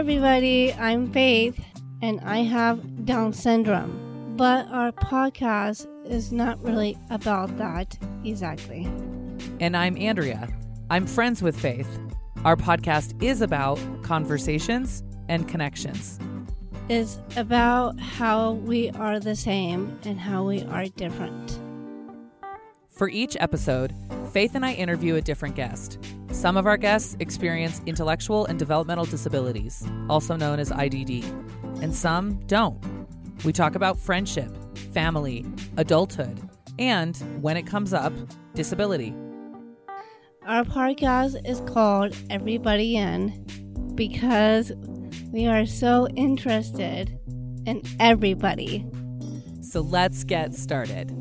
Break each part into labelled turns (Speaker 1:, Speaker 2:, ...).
Speaker 1: everybody. I'm Faith, and I have Down syndrome. But our podcast is not really about that exactly.
Speaker 2: And I'm Andrea. I'm friends with Faith. Our podcast is about conversations and connections.
Speaker 1: It's about how we are the same and how we are different.
Speaker 2: For each episode, Faith and I interview a different guest. Some of our guests experience intellectual and developmental disabilities, also known as IDD, and some don't. We talk about friendship, family, adulthood, and, when it comes up, disability.
Speaker 1: Our podcast is called Everybody In because we are so interested in everybody.
Speaker 2: So let's get started.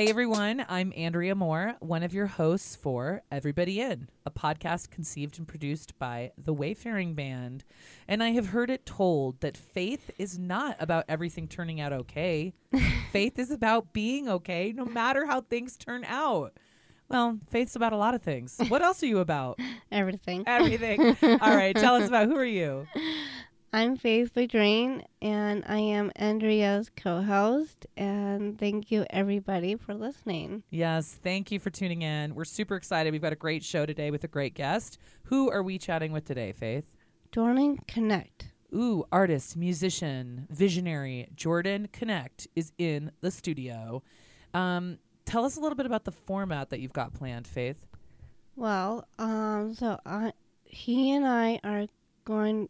Speaker 2: Hey everyone, I'm Andrea Moore, one of your hosts for Everybody In, a podcast conceived and produced by the Wayfaring Band. And I have heard it told that faith is not about everything turning out okay. faith is about being okay no matter how things turn out. Well, faith's about a lot of things. What else are you about?
Speaker 1: Everything.
Speaker 2: Everything. All right, tell us about who are you?
Speaker 1: I'm Faith Bedrain, and I am Andrea's co host. And thank you, everybody, for listening.
Speaker 2: Yes, thank you for tuning in. We're super excited. We've got a great show today with a great guest. Who are we chatting with today, Faith?
Speaker 1: Jordan Connect.
Speaker 2: Ooh, artist, musician, visionary Jordan Connect is in the studio. Um, tell us a little bit about the format that you've got planned, Faith.
Speaker 1: Well, um, so I, he and I are going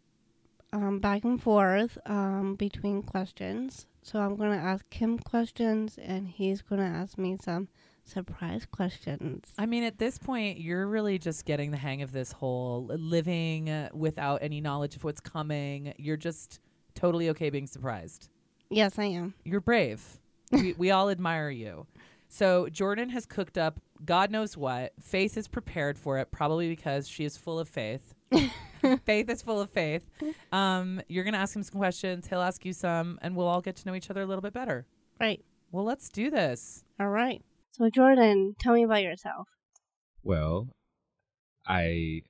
Speaker 1: um, back and forth um, between questions. So I'm going to ask him questions, and he's going to ask me some surprise questions.
Speaker 2: I mean, at this point, you're really just getting the hang of this whole living without any knowledge of what's coming. You're just totally okay being surprised.
Speaker 1: Yes, I am.
Speaker 2: You're brave. we, we all admire you. So Jordan has cooked up God knows what. Faith is prepared for it, probably because she is full of faith. faith is full of faith. Um, you're gonna ask him some questions. He'll ask you some, and we'll all get to know each other a little bit better.
Speaker 1: Right.
Speaker 2: Well, let's do this.
Speaker 1: All right. So Jordan, tell me about yourself.
Speaker 3: Well, I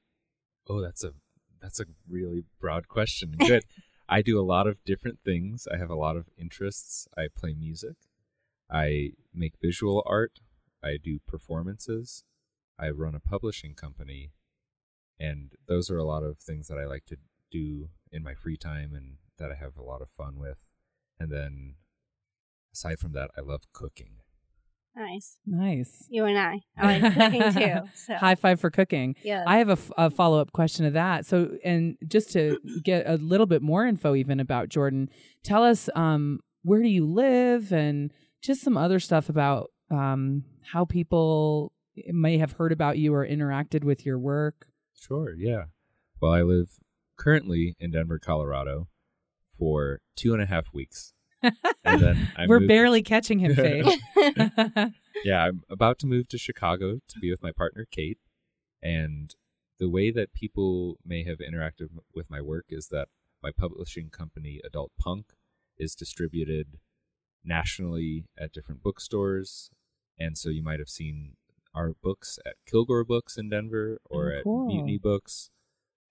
Speaker 3: oh, that's a that's a really broad question. Good. I do a lot of different things. I have a lot of interests. I play music. I make visual art. I do performances. I run a publishing company. And those are a lot of things that I like to do in my free time and that I have a lot of fun with. And then aside from that, I love cooking.
Speaker 1: Nice.
Speaker 2: Nice.
Speaker 1: You and I. I like cooking too. So.
Speaker 2: High five for cooking.
Speaker 1: Yes.
Speaker 2: I have a, f- a follow up question to that. So, and just to get a little bit more info even about Jordan, tell us um, where do you live and just some other stuff about um, how people may have heard about you or interacted with your work.
Speaker 3: Sure, yeah. Well, I live currently in Denver, Colorado for two and a half weeks. and then I
Speaker 2: We're
Speaker 3: moved-
Speaker 2: barely catching him, Faith.
Speaker 3: yeah, I'm about to move to Chicago to be with my partner Kate, and the way that people may have interacted with my work is that my publishing company Adult Punk is distributed nationally at different bookstores, and so you might have seen our books at Kilgore Books in Denver or
Speaker 2: Oh,
Speaker 3: at. Mutiny Books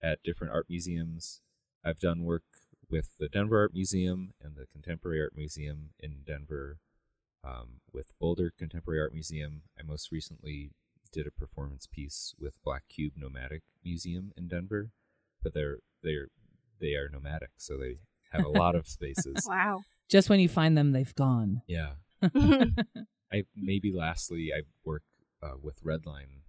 Speaker 3: at different art museums. I've done work with the Denver Art Museum and the Contemporary Art Museum in Denver, um, with Boulder Contemporary Art Museum. I most recently did a performance piece with Black Cube Nomadic Museum in Denver, but they're they're they are nomadic, so they have a lot of spaces.
Speaker 1: wow.
Speaker 2: just when you find them, they've gone.
Speaker 3: Yeah. I maybe lastly I work uh, with Redline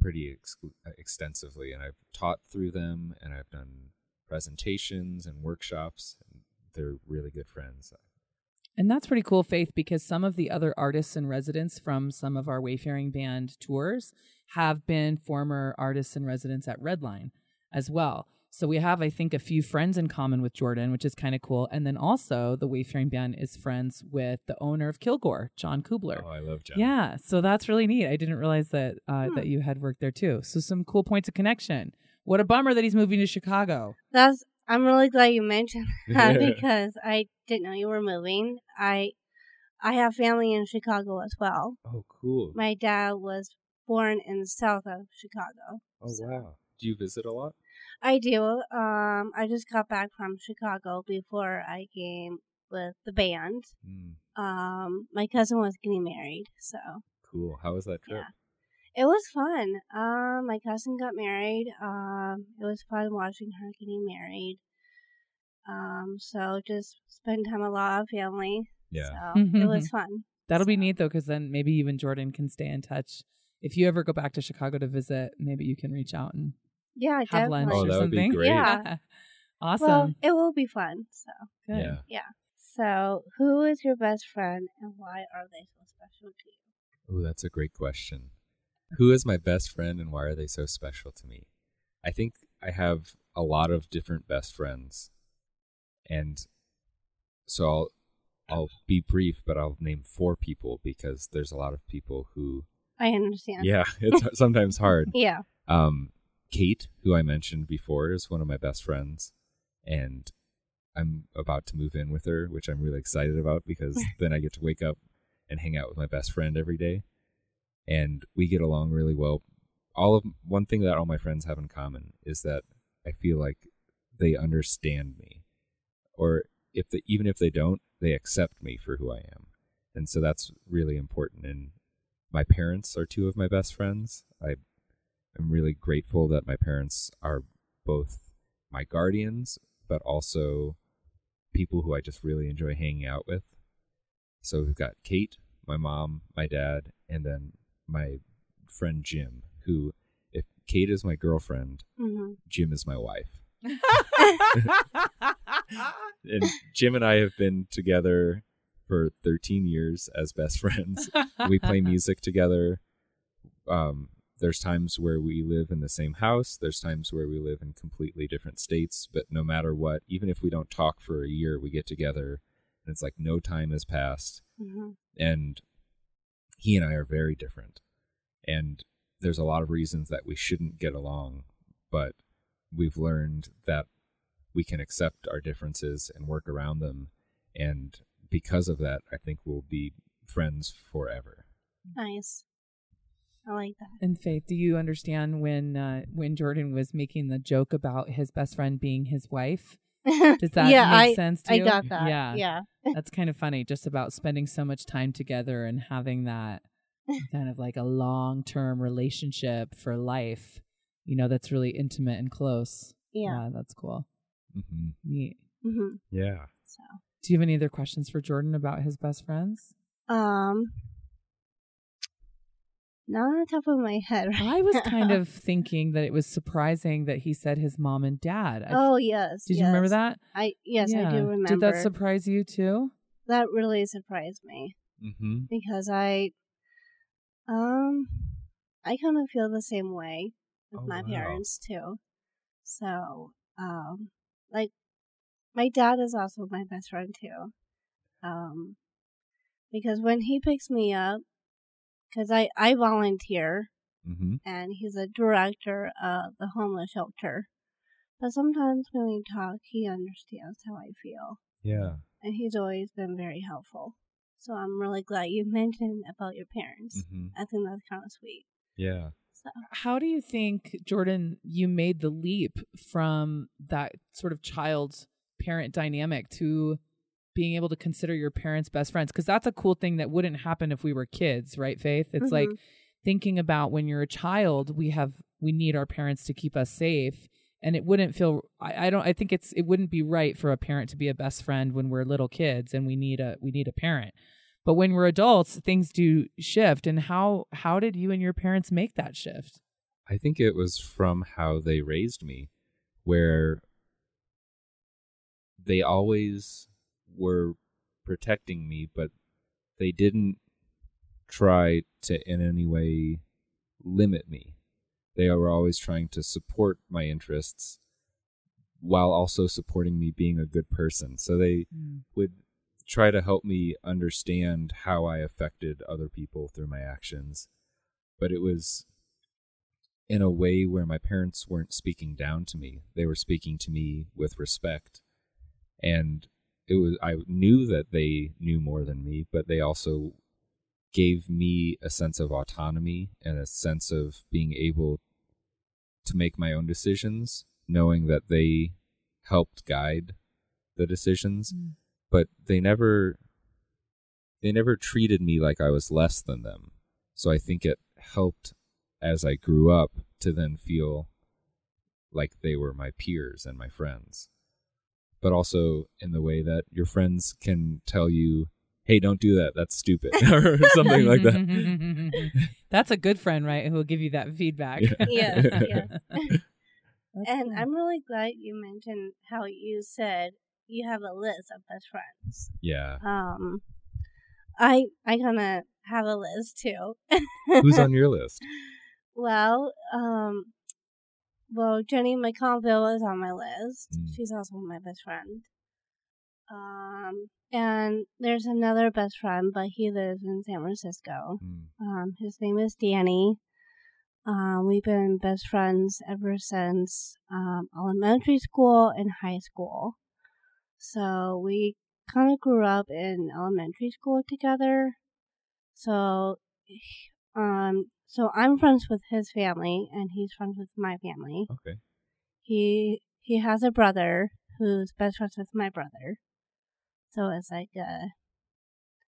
Speaker 3: pretty exclu- uh, extensively, and I've taught through them, and I've done presentations and workshops. And they're really good friends.
Speaker 2: And that's pretty cool, Faith, because some of the other artists in residence from some of our Wayfaring Band tours have been former artists in residence at Redline as well. So we have, I think, a few friends in common with Jordan, which is kind of cool. And then also, the Wayfaring Band is friends with the owner of Kilgore, John Kubler.
Speaker 3: Oh, I love John.
Speaker 2: Yeah, so that's really neat. I didn't realize that uh,
Speaker 1: Hmm.
Speaker 2: that you had worked there too. So some cool points of connection. What a bummer that he's moving to Chicago.
Speaker 1: That's. I'm really glad you mentioned that because I didn't know you were moving. I, I have family in Chicago as well.
Speaker 3: Oh, cool.
Speaker 1: My dad was born in the south of Chicago.
Speaker 3: Oh
Speaker 1: So-
Speaker 3: wow. Do you visit a lot?
Speaker 1: I do. Um, I just got back from Chicago before I came with the band.
Speaker 3: Mm,
Speaker 1: Um, my cousin was getting married, so
Speaker 3: cool. How was that trip?
Speaker 1: yeah, it was fun. Um, my cousin got married. Um, it was fun watching her getting married. Um, so just spend time with a lot of family.
Speaker 3: Yeah.
Speaker 1: So it was fun.
Speaker 2: That'll be neat though, because then maybe even Jordan can stay in touch. If you ever go back to Chicago to visit, maybe you can reach out and
Speaker 1: Yeah,
Speaker 2: have
Speaker 1: definitely.
Speaker 2: lunch
Speaker 3: Oh,
Speaker 2: or
Speaker 3: that would be
Speaker 2: something.
Speaker 3: great.
Speaker 1: Yeah.
Speaker 2: awesome.
Speaker 1: Well, it will be fun. So
Speaker 2: Good.
Speaker 3: Yeah.
Speaker 1: So, who is your best friend and why are they so special to you?
Speaker 3: Oh, that's a great question. Who is my best friend and why are they so special to me? I think I have a lot of different best friends. And so I'll I'll be brief, but I'll name four people because there's a lot of people who
Speaker 1: I understand.
Speaker 3: Yeah, it's sometimes hard.
Speaker 1: Yeah.
Speaker 3: Um, Kate, who I mentioned before, is one of my best friends, and I'm about to move in with her, which I'm really excited about because then I get to wake up and hang out with my best friend every day, and we get along really well. All of one thing that all my friends have in common is that I feel like they understand me, or if they even if they don't, they accept me for who I am, and so that's really important. And my parents are two of my best friends. I I'm really grateful that my parents are both my guardians, but also people who I just really enjoy hanging out with. So we've got Kate, my mom, my dad, and then my friend Jim, who, if Kate is my girlfriend,
Speaker 1: hmm
Speaker 3: Jim is my wife. And Jim and I have been together for 13 years as best friends. we play music together. Um, there's times where we live in the same house. There's times where we live in completely different states. But no matter what, even if we don't talk for a year, we get together, and it's like no time has passed.
Speaker 1: hmm
Speaker 3: And he and I are very different, and there's a lot of reasons that we shouldn't get along, but we've learned that we can accept our differences and work around them, and because of that, I think we'll be friends forever.
Speaker 1: Nice. I like that.
Speaker 2: And Faith, do you understand when uh, when Jordan was making the joke about his best friend being his wife? Does that
Speaker 1: yeah,
Speaker 2: make
Speaker 1: I,
Speaker 2: sense to
Speaker 1: I
Speaker 2: you?
Speaker 1: I got that.
Speaker 2: Yeah.
Speaker 1: Yeah.
Speaker 2: That's kind of funny, just about spending so much time together and having that kind of like a long term relationship for life. You know, that's really intimate and close.
Speaker 1: Yeah.
Speaker 2: that's cool.
Speaker 3: hmm
Speaker 2: Neat.
Speaker 1: hmm
Speaker 3: Yeah.
Speaker 1: So,
Speaker 2: Do you have any other questions for Jordan about his best friends?
Speaker 1: um, not on the top of my head. Right
Speaker 2: I was kind
Speaker 1: now.
Speaker 2: of thinking that it was surprising that he said his mom and dad. I-
Speaker 1: Oh yes.
Speaker 2: did you remember that?
Speaker 1: I yes, I
Speaker 2: Yeah.
Speaker 1: do remember.
Speaker 2: Did that surprise you too?
Speaker 1: that really surprised me
Speaker 3: hmm
Speaker 1: because I, um, I kind of feel the same way with
Speaker 3: Oh,
Speaker 1: my
Speaker 3: wow.
Speaker 1: parents too. So, um, like, my dad is also my best friend too. Um, because when he picks me up, because I I volunteer
Speaker 3: hmm
Speaker 1: and he's a director of the homeless shelter. But sometimes when we talk, he understands how I feel,
Speaker 3: Yeah.
Speaker 1: and he's always been very helpful. So I'm really glad you mentioned about your parents.
Speaker 3: hmm
Speaker 1: I think that's kind of sweet.
Speaker 3: Yeah.
Speaker 1: So
Speaker 2: How do you think, Jordan, you made the leap from that sort of child parent dynamic to being able to consider your parents best friends? Because that's a cool thing that wouldn't happen if we were kids, right, Faith? It's like
Speaker 1: Mhm.
Speaker 2: thinking about when you're a child, we have we need our parents to keep us safe. And it wouldn't feel I, I don't I think it's it wouldn't be right for a parent to be a best friend when we're little kids and we need a we need a parent. But when we're adults, things do shift. And how how did you and your parents make that shift?
Speaker 3: I think it was from how they raised me, where they always were protecting me, but they didn't try to in any way limit me. They were always trying to support my interests while also supporting me being a good person. So they hmm. would try to help me understand how I affected other people through my actions. But it was in a way where my parents weren't speaking down to me. They were speaking to me with respect. And it was I knew that they knew more than me, but they also gave me a sense of autonomy and a sense of being able to make my own decisions, knowing that they helped guide the decisions,
Speaker 2: Mm.
Speaker 3: but they never they never treated me like I was less than them. So I think it helped as I grew up to then feel like they were my peers and my friends. But also in the way that your friends can tell you, "Hey, don't do that. That's stupid," or something like that.
Speaker 2: That's a good friend, right? Who will give you that feedback.
Speaker 3: Yeah.
Speaker 1: Yes, yes.
Speaker 2: That's
Speaker 1: and
Speaker 2: cool.
Speaker 1: I'm really glad you mentioned how you said you have a list of best friends.
Speaker 3: Yeah.
Speaker 1: Um, I I kind of have a list too.
Speaker 3: Who's on your list?
Speaker 1: Well, um, well, Jenny McConville is on my list.
Speaker 3: Mm.
Speaker 1: She's also my best friend. Um, and there's another best friend, but he lives in San Francisco.
Speaker 3: Mm.
Speaker 1: Um, his name is Danny. Um, we've been best friends ever since um, elementary school and high school. So we kind of grew up in elementary school together. So, um, so I'm friends with his family, and he's friends with my family.
Speaker 3: Okay.
Speaker 1: He he has a brother who's best friends with my brother. So it's like a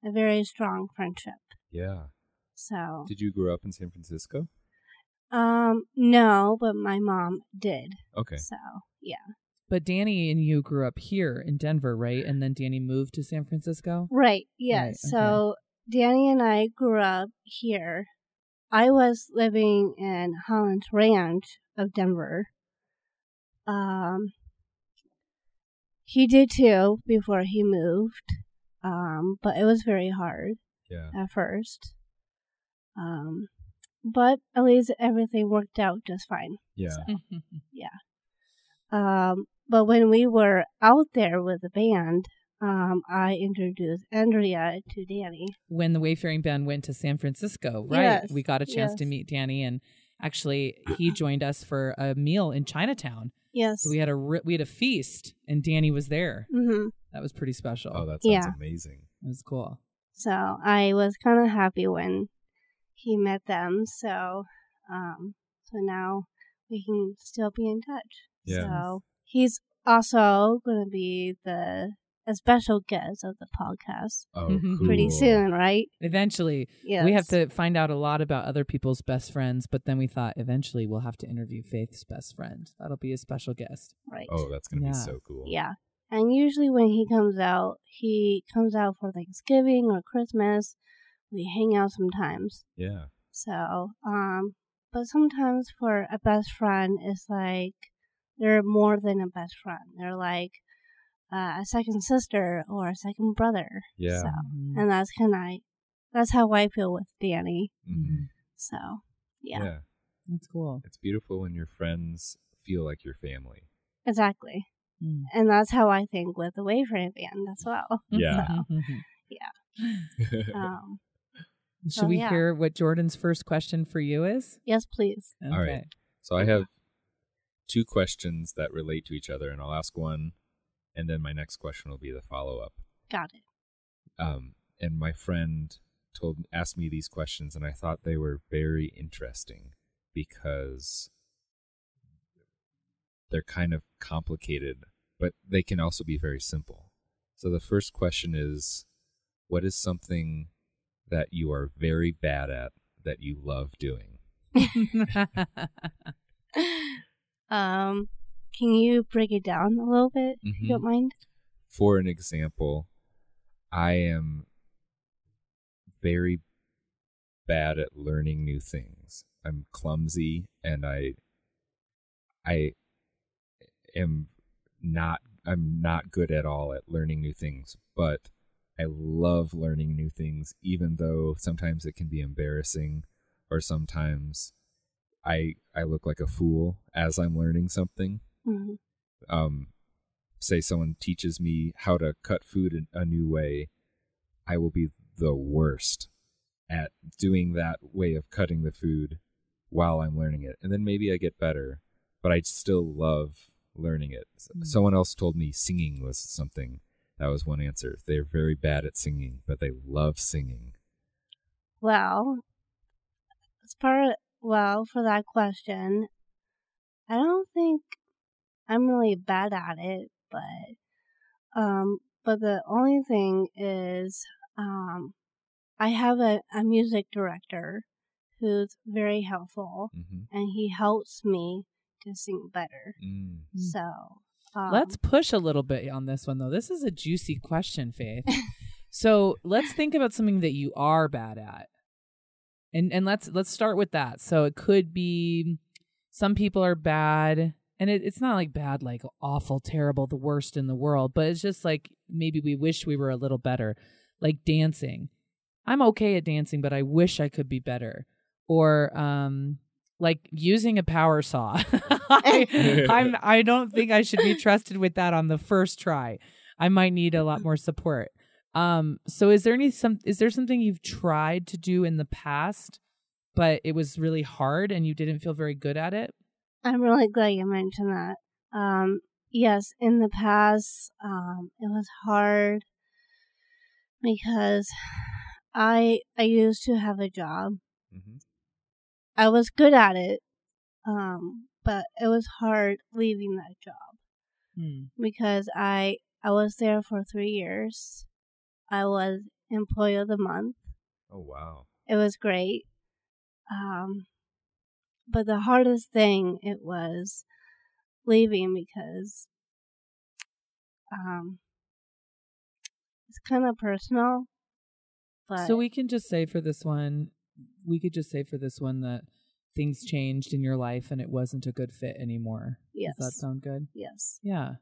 Speaker 1: a very strong friendship.
Speaker 3: Yeah.
Speaker 1: So
Speaker 3: Did you grow up in San Francisco?
Speaker 1: Um, no, but my mom did.
Speaker 3: Okay.
Speaker 1: So, yeah.
Speaker 2: But Danny and you grew up here in Denver, right? And then Danny moved to San Francisco.
Speaker 1: Right, yes.
Speaker 2: Right,
Speaker 1: So, Danny and I grew up here. I was living in Highlands Ranch of Denver. Um, he did too before he moved. Um, but it was very hard
Speaker 3: Yeah.
Speaker 1: at first. Um, but at least everything worked out just fine.
Speaker 3: Yeah. Yeah.
Speaker 1: Um, but when we were out there with the band, um, I introduced Andrea to Danny.
Speaker 2: when the Wayfaring Band went to San Francisco, right?
Speaker 1: Yes,
Speaker 2: We got a chance to meet Danny, and actually, he joined us for a meal in Chinatown.
Speaker 1: Yes.
Speaker 2: So we had a ri- we had a feast, and Danny was there.
Speaker 1: hmm
Speaker 2: That was pretty special.
Speaker 3: Oh, that sounds
Speaker 1: Yeah.
Speaker 3: amazing.
Speaker 2: it was cool.
Speaker 1: So I was kind of happy when he met them. So, um, so now we can still be in touch.
Speaker 3: Yeah.
Speaker 1: So he's also going to be the a special guest of the podcast
Speaker 3: Oh, cool.
Speaker 1: pretty soon, right?
Speaker 2: Eventually,
Speaker 1: Yes.
Speaker 2: we have to find out a lot about other people's best friends, but then we thought eventually we'll have to interview Faith's best friend. That'll be a special guest.
Speaker 1: right.
Speaker 3: Oh, that's gonna
Speaker 2: Yeah.
Speaker 3: be so cool.
Speaker 1: Yeah. And usually when he comes out, he comes out for Thanksgiving or Christmas. We hang out sometimes.
Speaker 3: Yeah.
Speaker 1: So, um, but sometimes for a best friend, it's like they're more than a best friend. They're like uh, a second sister or a second brother.
Speaker 3: Yeah.
Speaker 1: So,
Speaker 2: Mhm.
Speaker 1: and that's kind of that's how I feel with Danny.
Speaker 3: Mhm.
Speaker 1: So, yeah,
Speaker 3: yeah.
Speaker 2: That's cool.
Speaker 3: It's beautiful when your friends feel like your family.
Speaker 1: exactly.
Speaker 2: Mm.
Speaker 1: And that's how I think with the Wayfaring band as well.
Speaker 3: Yeah.
Speaker 1: Um,
Speaker 2: Should
Speaker 1: Oh,
Speaker 2: we
Speaker 1: yeah.
Speaker 2: hear what Jordan's first question for you is?
Speaker 1: yes, please.
Speaker 3: All right. So I have two questions that relate to each other, and I'll ask one, and then my next question will be the follow up.
Speaker 1: Got it.
Speaker 3: Um, and my friend told asked me these questions, and I thought they were very interesting because they're kind of complicated, but they can also be very simple. So the first question is, what is something that you are very bad at that you love doing?
Speaker 1: um, can you break it down a little bit, if
Speaker 3: Mhm.
Speaker 1: you don't mind?
Speaker 3: for an example, I am very bad at learning new things. I'm clumsy and I I am not I'm not good at all at learning new things, but I love learning new things even though sometimes it can be embarrassing or sometimes I I look like a fool as I'm learning something
Speaker 1: Mhm.
Speaker 3: um, say someone teaches me how to cut food in a new way, I will be the worst at doing that way of cutting the food while I'm learning it. And then maybe I get better, but I still love learning it. S-
Speaker 2: Mm.
Speaker 3: Someone else told me singing was something. That was one answer. They're very bad at singing, but they love singing.
Speaker 1: Well, as far well for that question, I don't think I'm really bad at it, but um, but the only thing is, um, I have a, a music director who's very helpful,
Speaker 3: hmm
Speaker 1: and he helps me to sing better.
Speaker 3: Mm.
Speaker 1: So um,
Speaker 2: Let's push a little bit on this one though. This is a juicy question, Faith. so let's think about something that you are bad at. And and let's let's start with that. So it could be some people are bad and it, it's not like bad like awful, terrible, the worst in the world, but it's just like maybe we wish we were a little better. Like dancing. I'm okay at dancing, but I wish I could be better. Or um like using a power saw. I, I'm I don't think I should be trusted with that on the first try. I might need a lot more support. Um so is there any some is there something you've tried to do in the past but it was really hard and you didn't feel very good at it?
Speaker 1: I'm really glad you mentioned that. Um, yes, in the past, um, it was hard because I I used to have a job.
Speaker 3: hmm
Speaker 1: I was good at it, um, but it was hard leaving that job
Speaker 2: Hmm.
Speaker 1: because I I was there for three years. I was employee of the month.
Speaker 3: Oh wow.
Speaker 1: It was great. Um, but the hardest thing it was leaving because um, it's kind of personal. But
Speaker 2: So we can just say for this one, we could just say for this one that things changed in your life and it wasn't a good fit anymore.
Speaker 1: yes,
Speaker 2: Does that sound good?
Speaker 1: yes.
Speaker 2: Yeah.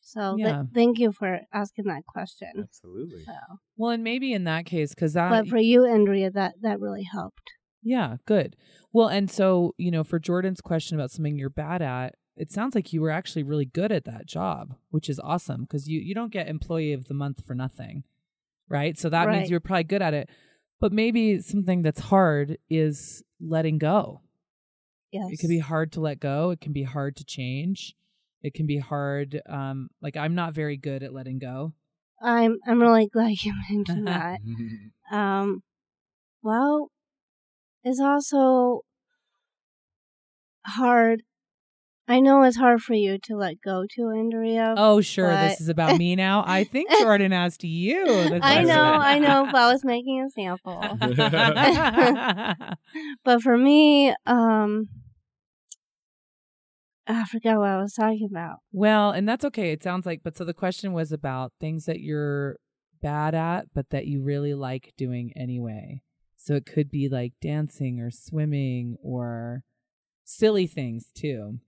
Speaker 1: So th- thank you for asking that question.
Speaker 3: Absolutely.
Speaker 1: So,
Speaker 2: Well, and maybe in that case, because that
Speaker 1: but for you, Andrea, that that really helped.
Speaker 2: Yeah, good. Well, and so, you know, for Jordan's question about something you're bad at, it sounds like you were actually really good at that job, which is awesome because you you don't get employee of the month for nothing. Right? So that means you're probably good at it. But maybe something that's hard is letting go.
Speaker 1: Yes,
Speaker 2: It can be hard to let go, it can be hard to change. It can be hard um like I'm not very good at letting go.
Speaker 1: I'm I'm really glad you mentioned that. Um, well, it's also hard. I know it's hard for you to let go to Andrea.
Speaker 2: Oh, sure,
Speaker 1: But-
Speaker 2: this is about me now. I think Jordan asked you.
Speaker 1: I know. I know, but I was making a sample. but for me, um, I forgot what I was talking about.
Speaker 2: well, and that's okay. It sounds like, but so the question was about things that you're bad at, but that you really like doing anyway. So it could be like dancing or swimming or silly things too.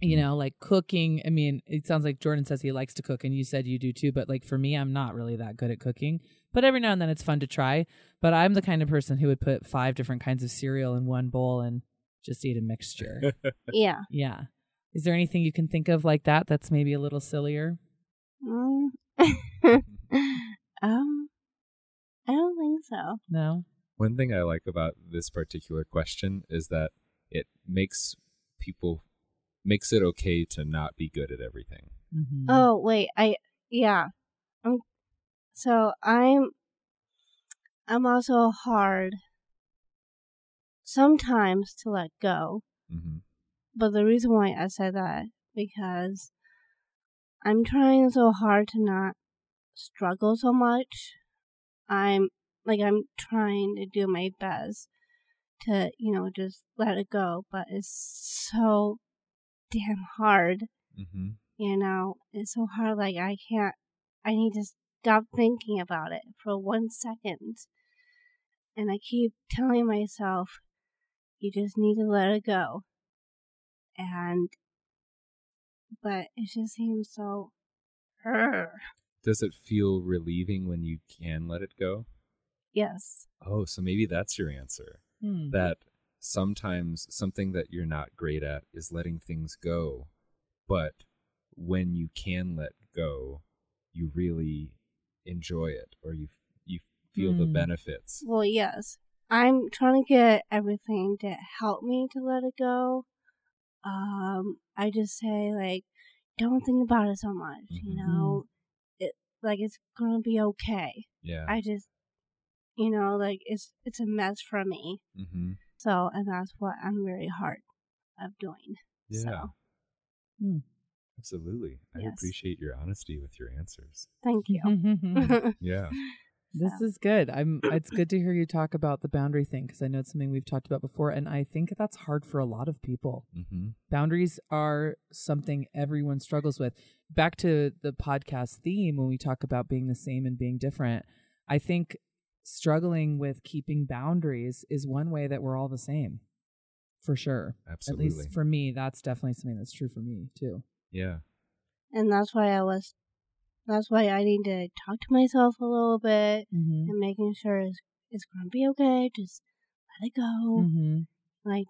Speaker 2: You
Speaker 3: Mhm.
Speaker 2: know, like cooking. I mean, it sounds like Jordan says he likes to cook, and you said you do too. But like for me, I'm not really that good at cooking. But every now and then it's fun to try. But I'm the kind of person who would put five different kinds of cereal in one bowl and just eat a mixture.
Speaker 1: Yeah.
Speaker 2: Yeah. Is there anything you can think of like that that's maybe a little sillier?
Speaker 1: Mm. um, I don't think so.
Speaker 2: No.
Speaker 3: One thing I like about this particular question is that it makes people makes it okay to not be good at everything.
Speaker 2: Mm-hmm.
Speaker 1: Oh wait, I yeah. I'm so I'm I'm also hard sometimes to let go.
Speaker 3: hmm
Speaker 1: But the reason why I said that because I'm trying so hard to not struggle so much. I'm like I'm trying to do my best to, you know, just let it go, but it's so damn hard
Speaker 3: hmm
Speaker 1: you know it's so hard like i can't i need to stop thinking about it for one second and i keep telling myself you just need to let it go and but it just seems so Urgh.
Speaker 3: Does it feel relieving when you can let it go?
Speaker 1: Yes
Speaker 3: Oh, so maybe that's your answer.
Speaker 2: Hmm.
Speaker 3: That sometimes something that you're not great at is letting things go, but when you can let go, you really enjoy it or you you feel the
Speaker 2: Hmm.
Speaker 3: benefits.
Speaker 1: well yes i'm trying to get everything to help me to let it go um i just say like don't think about it so much you
Speaker 3: Mhm.
Speaker 1: know it like it's gonna be okay
Speaker 3: Yeah.
Speaker 1: I just you know, like it's it's a mess for me.
Speaker 3: Mm-hmm.
Speaker 1: So, and that's what I'm very hard of doing.
Speaker 3: Yeah.
Speaker 1: So,
Speaker 2: Hmm.
Speaker 3: Absolutely. I
Speaker 1: Yes.
Speaker 3: appreciate your honesty with your answers.
Speaker 1: thank you.
Speaker 3: Yeah.
Speaker 2: This
Speaker 1: So,
Speaker 2: is good. I'm. It's good to hear you talk about the boundary thing because I know it's something we've talked about before, and I think that's hard for a lot of people.
Speaker 3: Mm-hmm.
Speaker 2: Boundaries are something everyone struggles with. Back to the podcast theme when we talk about being the same and being different, I think struggling with keeping boundaries is one way that we're all the same, for sure.
Speaker 3: Absolutely.
Speaker 2: At least for me, that's definitely something that's true for me too.
Speaker 3: yeah.
Speaker 1: and that's why I was. That's why I need to talk to myself a little bit
Speaker 2: Mm-hmm.
Speaker 1: and making sure it's, it's going to be okay. Just let it go.
Speaker 2: Mm-hmm.
Speaker 1: Like,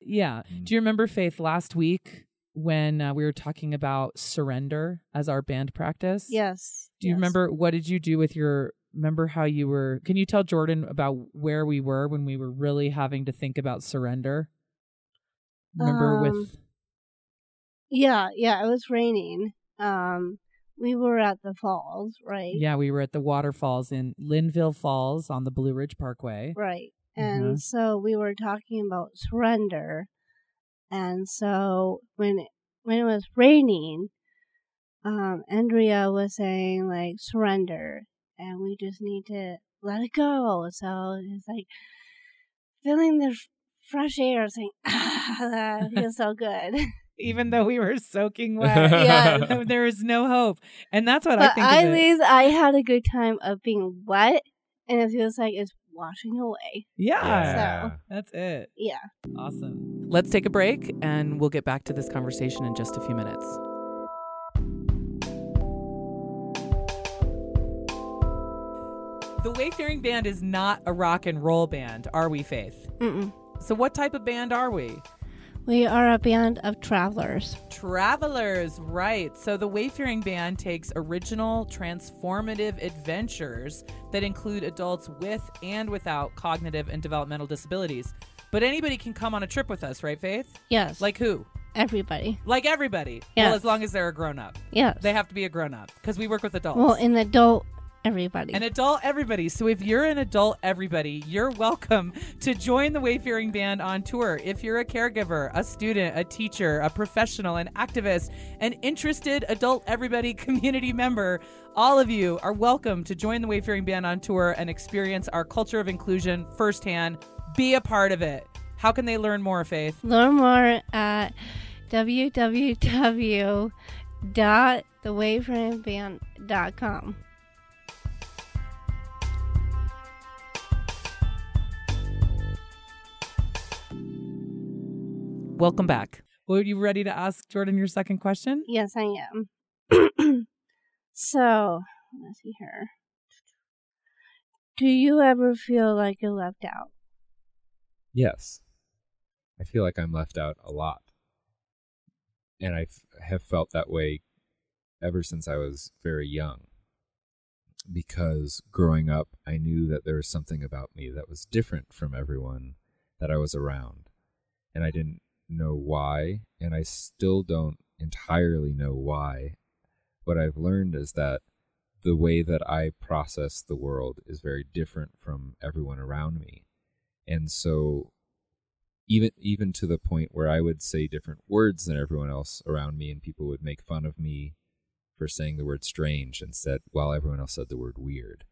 Speaker 2: Yeah.
Speaker 3: Mm.
Speaker 2: Do you remember Faith last week when uh, we were talking about surrender as our band practice?
Speaker 1: yes.
Speaker 2: Do you
Speaker 1: yes.
Speaker 2: remember what did you do with your remember how you were Can you tell Jordan about where we were when we were really having to think about surrender? Remember
Speaker 1: Um,
Speaker 2: with
Speaker 1: Yeah, yeah. It was raining. Um, we were at the falls, right?
Speaker 2: Yeah, we were at the waterfalls in Linville Falls on the Blue Ridge Parkway.
Speaker 1: Right. And
Speaker 2: Mhm.
Speaker 1: so we were talking about surrender. And so when it, when it was raining, um, Andrea was saying like surrender, and we just need to let it go. So it's like feeling the fresh air, saying, "Ah, that feels so good."
Speaker 2: Even though we were soaking wet.
Speaker 1: Yeah.
Speaker 2: there was no hope. And that's what I think
Speaker 1: at least I had a good time of being wet, and it feels like it's washing away.
Speaker 2: Yeah.
Speaker 3: Yeah.
Speaker 2: That's it.
Speaker 1: Yeah.
Speaker 2: Awesome.
Speaker 4: Let's take a break and we'll get back to this conversation in just a few minutes. The Wayfaring Band is not a rock and roll band, are we, Faith?
Speaker 1: Mm-mm.
Speaker 4: So, what type of band are we?
Speaker 1: We are a band of travelers.
Speaker 4: Travelers, right. So the Wayfaring Band takes original, transformative adventures that include adults with and without cognitive and developmental disabilities. But anybody can come on a trip with us, right, Faith?
Speaker 1: Yes.
Speaker 4: Like who?
Speaker 1: everybody.
Speaker 4: Like everybody.
Speaker 1: Yes.
Speaker 4: Well, as long as they're a grown up.
Speaker 1: Yes.
Speaker 4: They have to be a grown up because we work with adults.
Speaker 1: well, an adult, everybody.
Speaker 4: An adult everybody. So if you're an adult everybody, you're welcome to join the Wayfaring Band on tour. If you're a caregiver, a student, a teacher, a professional, an activist, an interested adult everybody community member, all of you are welcome to join the Wayfaring Band on tour and experience our culture of inclusion firsthand. Be a part of it. How can they learn more, Faith?
Speaker 1: Learn more at www.thewayfaringband.com.
Speaker 4: Welcome back.
Speaker 2: Well, are you ready to ask Jordan your second question?
Speaker 1: Yes, I am. so, let's see here. Do you ever feel like you're left out?
Speaker 3: Yes. I feel like I'm left out a lot. And I f- have felt that way ever since I was very young. Because growing up, I knew that there was something about me that was different from everyone that I was around. And I didn't know why, and I still don't entirely know why. What I've learned is that the way that I process the world is very different from everyone around me. And so even even to the point where I would say different words than everyone else around me and people would make fun of me for saying the word strange instead while everyone else said the word weird.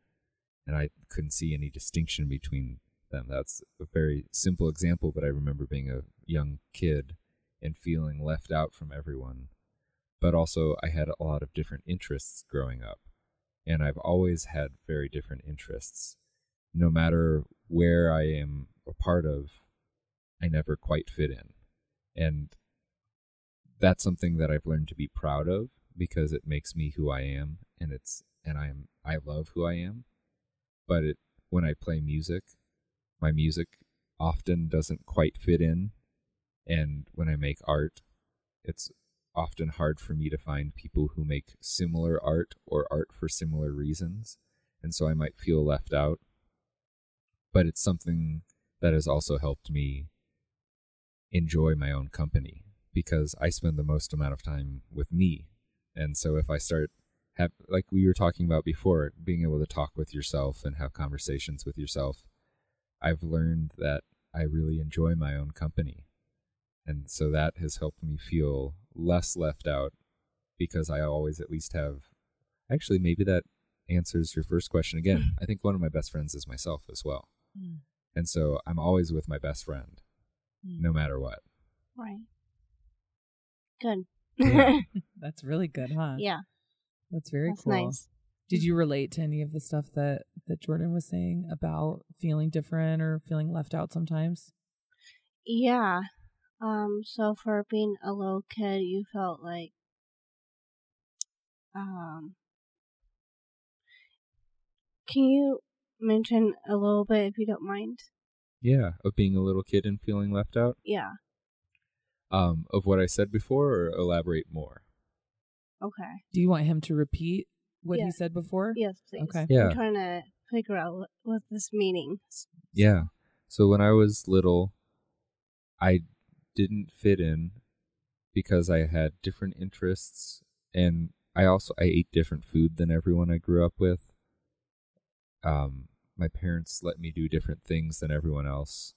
Speaker 3: And I couldn't see any distinction between them. That's a very simple example, but I remember being a young kid and feeling left out from everyone. But also I had a lot of different interests growing up. And I've always had very different interests. No matter where I am a part of, I never quite fit in. And that's something that I've learned to be proud of because it makes me who I am and it's and I'm I love who I am. But it when I play music, my music often doesn't quite fit in and when I make art, it's often hard for me to find people who make similar art or art for similar reasons. And so I might feel left out. But it's something that has also helped me enjoy my own company because I spend the most amount of time with me. And so if I start have like we were talking about before, being able to talk with yourself and have conversations with yourself. I've learned that I really enjoy my own company. And so that has helped me feel less left out because I always at least have actually maybe that answers your first question again. I think one of my best friends is myself as well.
Speaker 2: Mm.
Speaker 3: And so I'm always with my best friend no matter what.
Speaker 1: Right. Good.
Speaker 3: Yeah.
Speaker 2: That's really good, huh?
Speaker 1: yeah.
Speaker 2: That's very
Speaker 1: That's
Speaker 2: cool.
Speaker 1: nice.
Speaker 2: Did you relate to any of the stuff that that Jordan was saying about feeling different or feeling left out sometimes?
Speaker 1: Yeah. Um, so for being a little kid, you felt like, um, can you mention a little bit if you don't mind?
Speaker 3: Yeah, of being a little kid and feeling left out.
Speaker 1: Yeah.
Speaker 3: Um, of what I said before, or elaborate more.
Speaker 1: Okay.
Speaker 2: Do you want him to repeat what
Speaker 1: Yeah.
Speaker 2: he said before?
Speaker 1: Yes, please.
Speaker 2: Okay.
Speaker 3: Yeah.
Speaker 1: I'm trying to figure out what, what this means.
Speaker 3: Yeah. So when I was little, I didn't fit in because I had different interests and I also I ate different food than everyone I grew up with. Um my parents let me do different things than everyone else.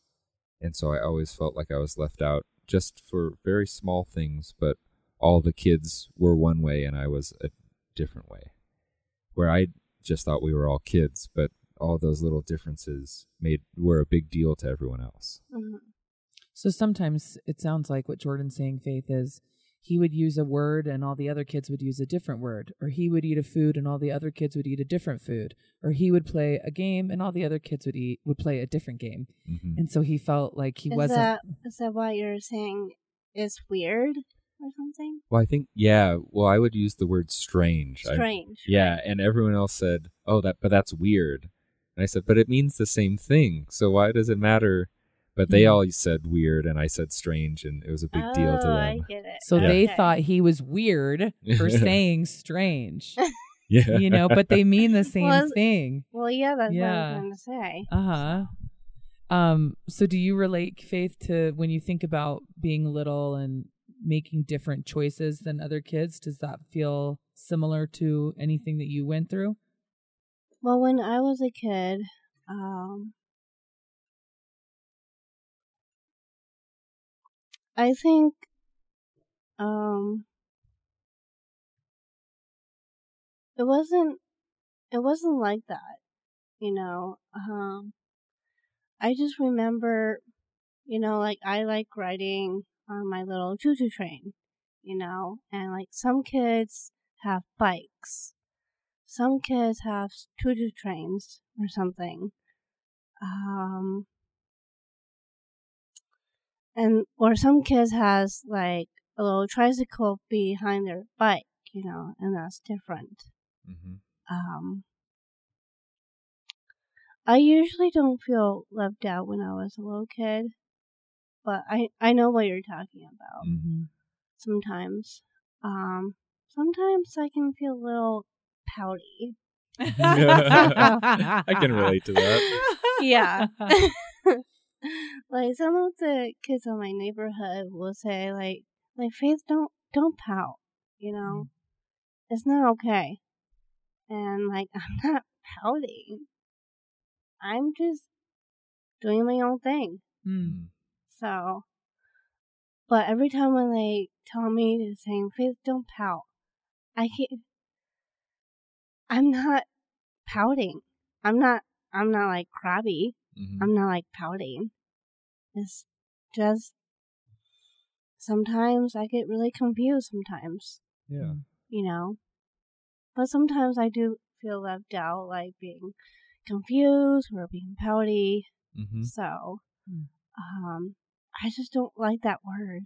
Speaker 3: And so I always felt like I was left out just for very small things, but all the kids were one way and I was a different way. Where I just thought we were all kids, but all those little differences made were a big deal to everyone else.
Speaker 1: Mhm.
Speaker 2: So sometimes it sounds like what Jordan's saying, Faith, is he would use a word and all the other kids would use a different word, or he would eat a food and all the other kids would eat a different food, or he would play a game and all the other kids would eat would play a different game,
Speaker 3: hmm
Speaker 2: and so he felt like he
Speaker 1: is
Speaker 2: wasn't.
Speaker 1: that is that what you're saying is weird or something?
Speaker 3: Well, I think yeah. Well, I would use the word strange. I-
Speaker 1: Strange.
Speaker 3: yeah, and everyone else said, "Oh, that but that's weird." And I said, "But it means the same thing. So why does it matter?" But they
Speaker 2: Mhm.
Speaker 3: all said weird, and I said strange, and it was a big deal to
Speaker 1: Oh, I
Speaker 3: them.
Speaker 1: get it.
Speaker 2: so
Speaker 3: Yeah.
Speaker 2: they
Speaker 1: Okay.
Speaker 2: thought he was weird for saying strange,
Speaker 3: Yeah,
Speaker 2: you know, but they mean the same
Speaker 1: Well,
Speaker 2: thing.
Speaker 1: Well, yeah, that's
Speaker 2: Yeah.
Speaker 1: what I'm trying to say.
Speaker 2: Uh huh. Um. So, do you relate faith to when you think about being little and making different choices than other kids? Does that feel similar to anything that you went through?
Speaker 1: Well, when I was a kid, um, I think, um, it wasn't, it wasn't like that, you know. Um, I just remember, you know, like I like riding on my little choo-choo train, you know, and like some kids have bikes some kids have choo-choo trains or something. Um, and or some kids has like a little tricycle behind their bike, you know, and that's different.
Speaker 3: hmm
Speaker 1: Um, I usually don't feel left out when I was a little kid, but I I know what you're talking about.
Speaker 2: Mm-hmm.
Speaker 1: Sometimes, um, sometimes I can feel a little pouty.
Speaker 3: I can relate to that.
Speaker 1: Yeah. like some of the kids in my neighborhood will say like like Faith don't don't pout, you know. It's not okay. And like I'm not pouting. I'm just doing my own thing.
Speaker 2: Mm.
Speaker 1: So but every time when they tell me to saying Faith don't pout, I can't I'm not pouting. I'm not I'm not like crabby.
Speaker 3: Mhm.
Speaker 1: I'm not like pouting. It's just sometimes I get really confused sometimes,
Speaker 3: yeah.
Speaker 1: you know. But sometimes I do feel left out, like being confused or being pouty.
Speaker 3: hmm
Speaker 1: So,
Speaker 2: Mm.
Speaker 1: um, I just don't like that word,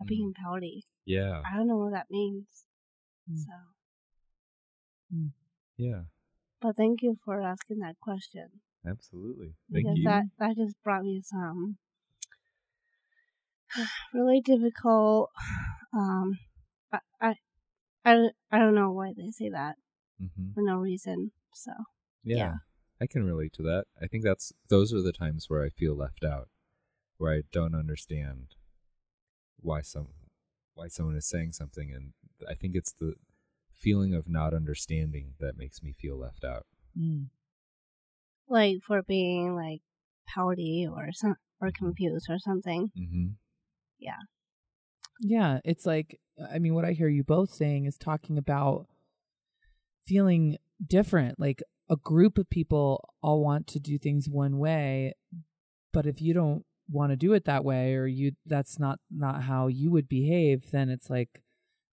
Speaker 3: Mm.
Speaker 1: being pouty.
Speaker 3: Yeah.
Speaker 1: I don't know what that means.
Speaker 2: Mm.
Speaker 1: So,
Speaker 3: Yeah.
Speaker 1: but thank you for asking that question.
Speaker 3: Absolutely. Thank
Speaker 1: because
Speaker 3: you.
Speaker 1: that that just brought me some really difficult um I, I I I don't know why they say that
Speaker 3: hmm
Speaker 1: for no reason so
Speaker 3: Yeah.
Speaker 1: Yeah.
Speaker 3: I can relate to that. I think that's those are the times where I feel left out, where I don't understand why some why someone is saying something and I think it's the feeling of not understanding that makes me feel left out.
Speaker 2: Mm.
Speaker 1: Like for being like pouty or some or
Speaker 3: Mm-hmm.
Speaker 1: confused or something.
Speaker 3: hmm
Speaker 2: Yeah. Yeah, it's like I mean what I hear you both saying is talking about feeling different. Like a group of people all want to do things one way, but if you don't want to do it that way or you that's not not how you would behave, then it's like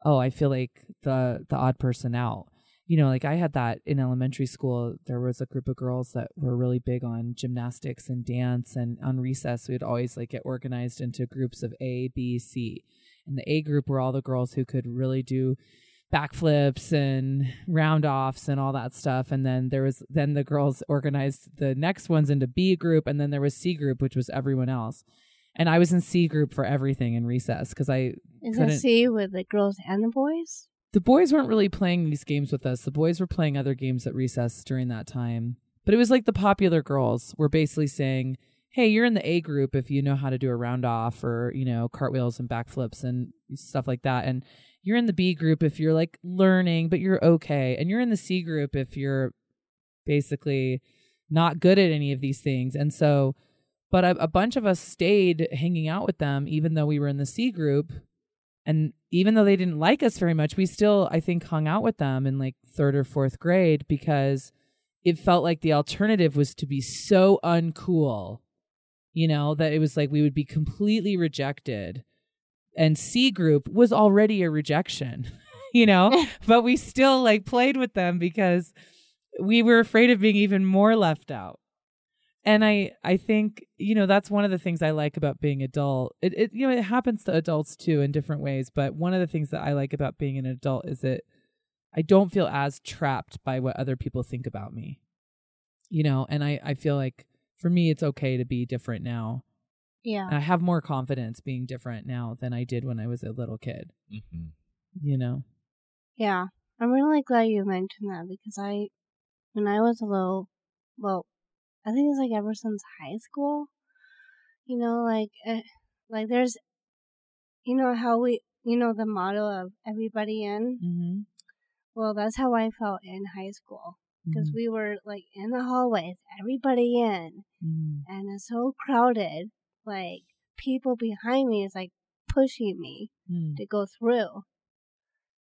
Speaker 2: oh, I feel like the the odd person out. You know, like I had that in elementary school. There was a group of girls that were really big on gymnastics and dance and on recess we'd always like get organized into groups of A, B, C and the A group were all the girls who could really do backflips and round offs and all that stuff. And then there was then the girls organized the next ones into B group and then there was C group which was everyone else. And I was in C group for everything in recess because I
Speaker 1: Is it C with the girls and the boys?
Speaker 2: the boys weren't really playing these games with us. The boys were playing other games at recess during that time. But it was like the popular girls were basically saying hey you're in the A group if you know how to do a round off or you know cartwheels and backflips and stuff like that and you're in the B group if you're like learning, but you're okay. And you're in the C group if you're basically not good at any of these things. And so, but a, a bunch of us stayed hanging out with them, even though we were in the C group. And even though they didn't like us very much, we still, I think, hung out with them in like third or fourth grade because it felt like the alternative was to be so uncool, you know, that it was like we would be completely rejected and C group was already a rejection, you know, but we still like played with them because we were afraid of being even more left out. And I, I think, you know, that's one of the things I like about being adult. It, it, you know, it happens to adults too in different ways. But one of the things that I like about being an adult is that I don't feel as trapped by what other people think about me, you know, and I, I feel like for me, it's okay to be different now.
Speaker 1: Yeah.
Speaker 2: I have more confidence being different now than I did when I was a little kid,
Speaker 3: hmm
Speaker 2: you know?
Speaker 1: Yeah. I'm really glad you mentioned that because I, when I was a little, well, I think it's like ever since high school, you know, like, uh, like there's, you know, how we, you know, the motto of everybody in.
Speaker 2: Mm-hmm.
Speaker 1: Well, that's how I felt in high school because
Speaker 2: Mm-hmm.
Speaker 1: we were like in the hallways, everybody in,
Speaker 2: Mm-hmm.
Speaker 1: and it's so crowded. Like people behind me is like pushing me
Speaker 2: Mm-hmm.
Speaker 1: to go through.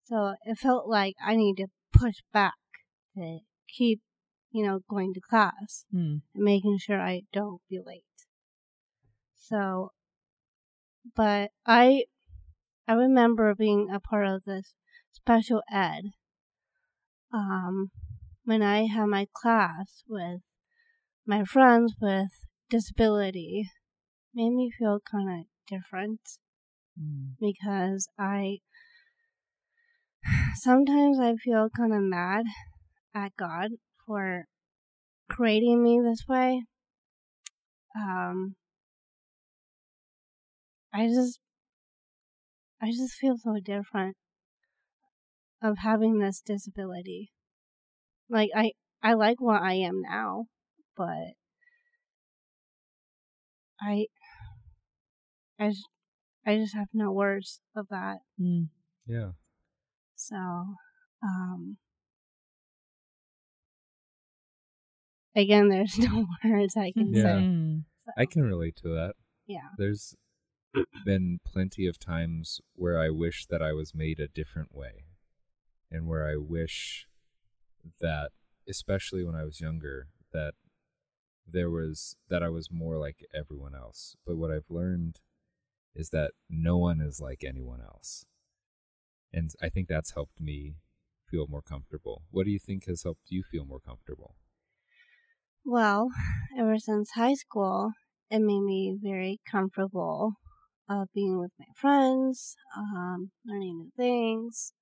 Speaker 1: So it felt like I need to push back to keep, you know, going to class
Speaker 2: Mm-hmm.
Speaker 1: and making sure I don't be late. So, but I, I remember being a part of this special ed. Um, when I had my class with my friends with disability, made me feel kind of different
Speaker 2: Mm-hmm.
Speaker 1: because I sometimes I feel kind of mad at God for creating me this way. Um, I just, I just feel so different of having this disability. Like I, I like what I am now, but I, I just, I just have no words of that.
Speaker 2: Mm-hmm.
Speaker 3: Yeah.
Speaker 1: So, um, again, there's no words I can
Speaker 3: Yeah.
Speaker 1: say.
Speaker 2: Mm-hmm.
Speaker 3: I can relate to that.
Speaker 1: Yeah.
Speaker 3: There's been plenty of times where I wish that I was made a different way. And where I wish that, especially when I was younger, that there was, that I was more like everyone else. But what I've learned is that no one is like anyone else. And I think that's helped me feel more comfortable. What do you think has helped you feel more comfortable?
Speaker 1: Well, ever since high school, it made me very comfortable of being with my friends, um, learning new things,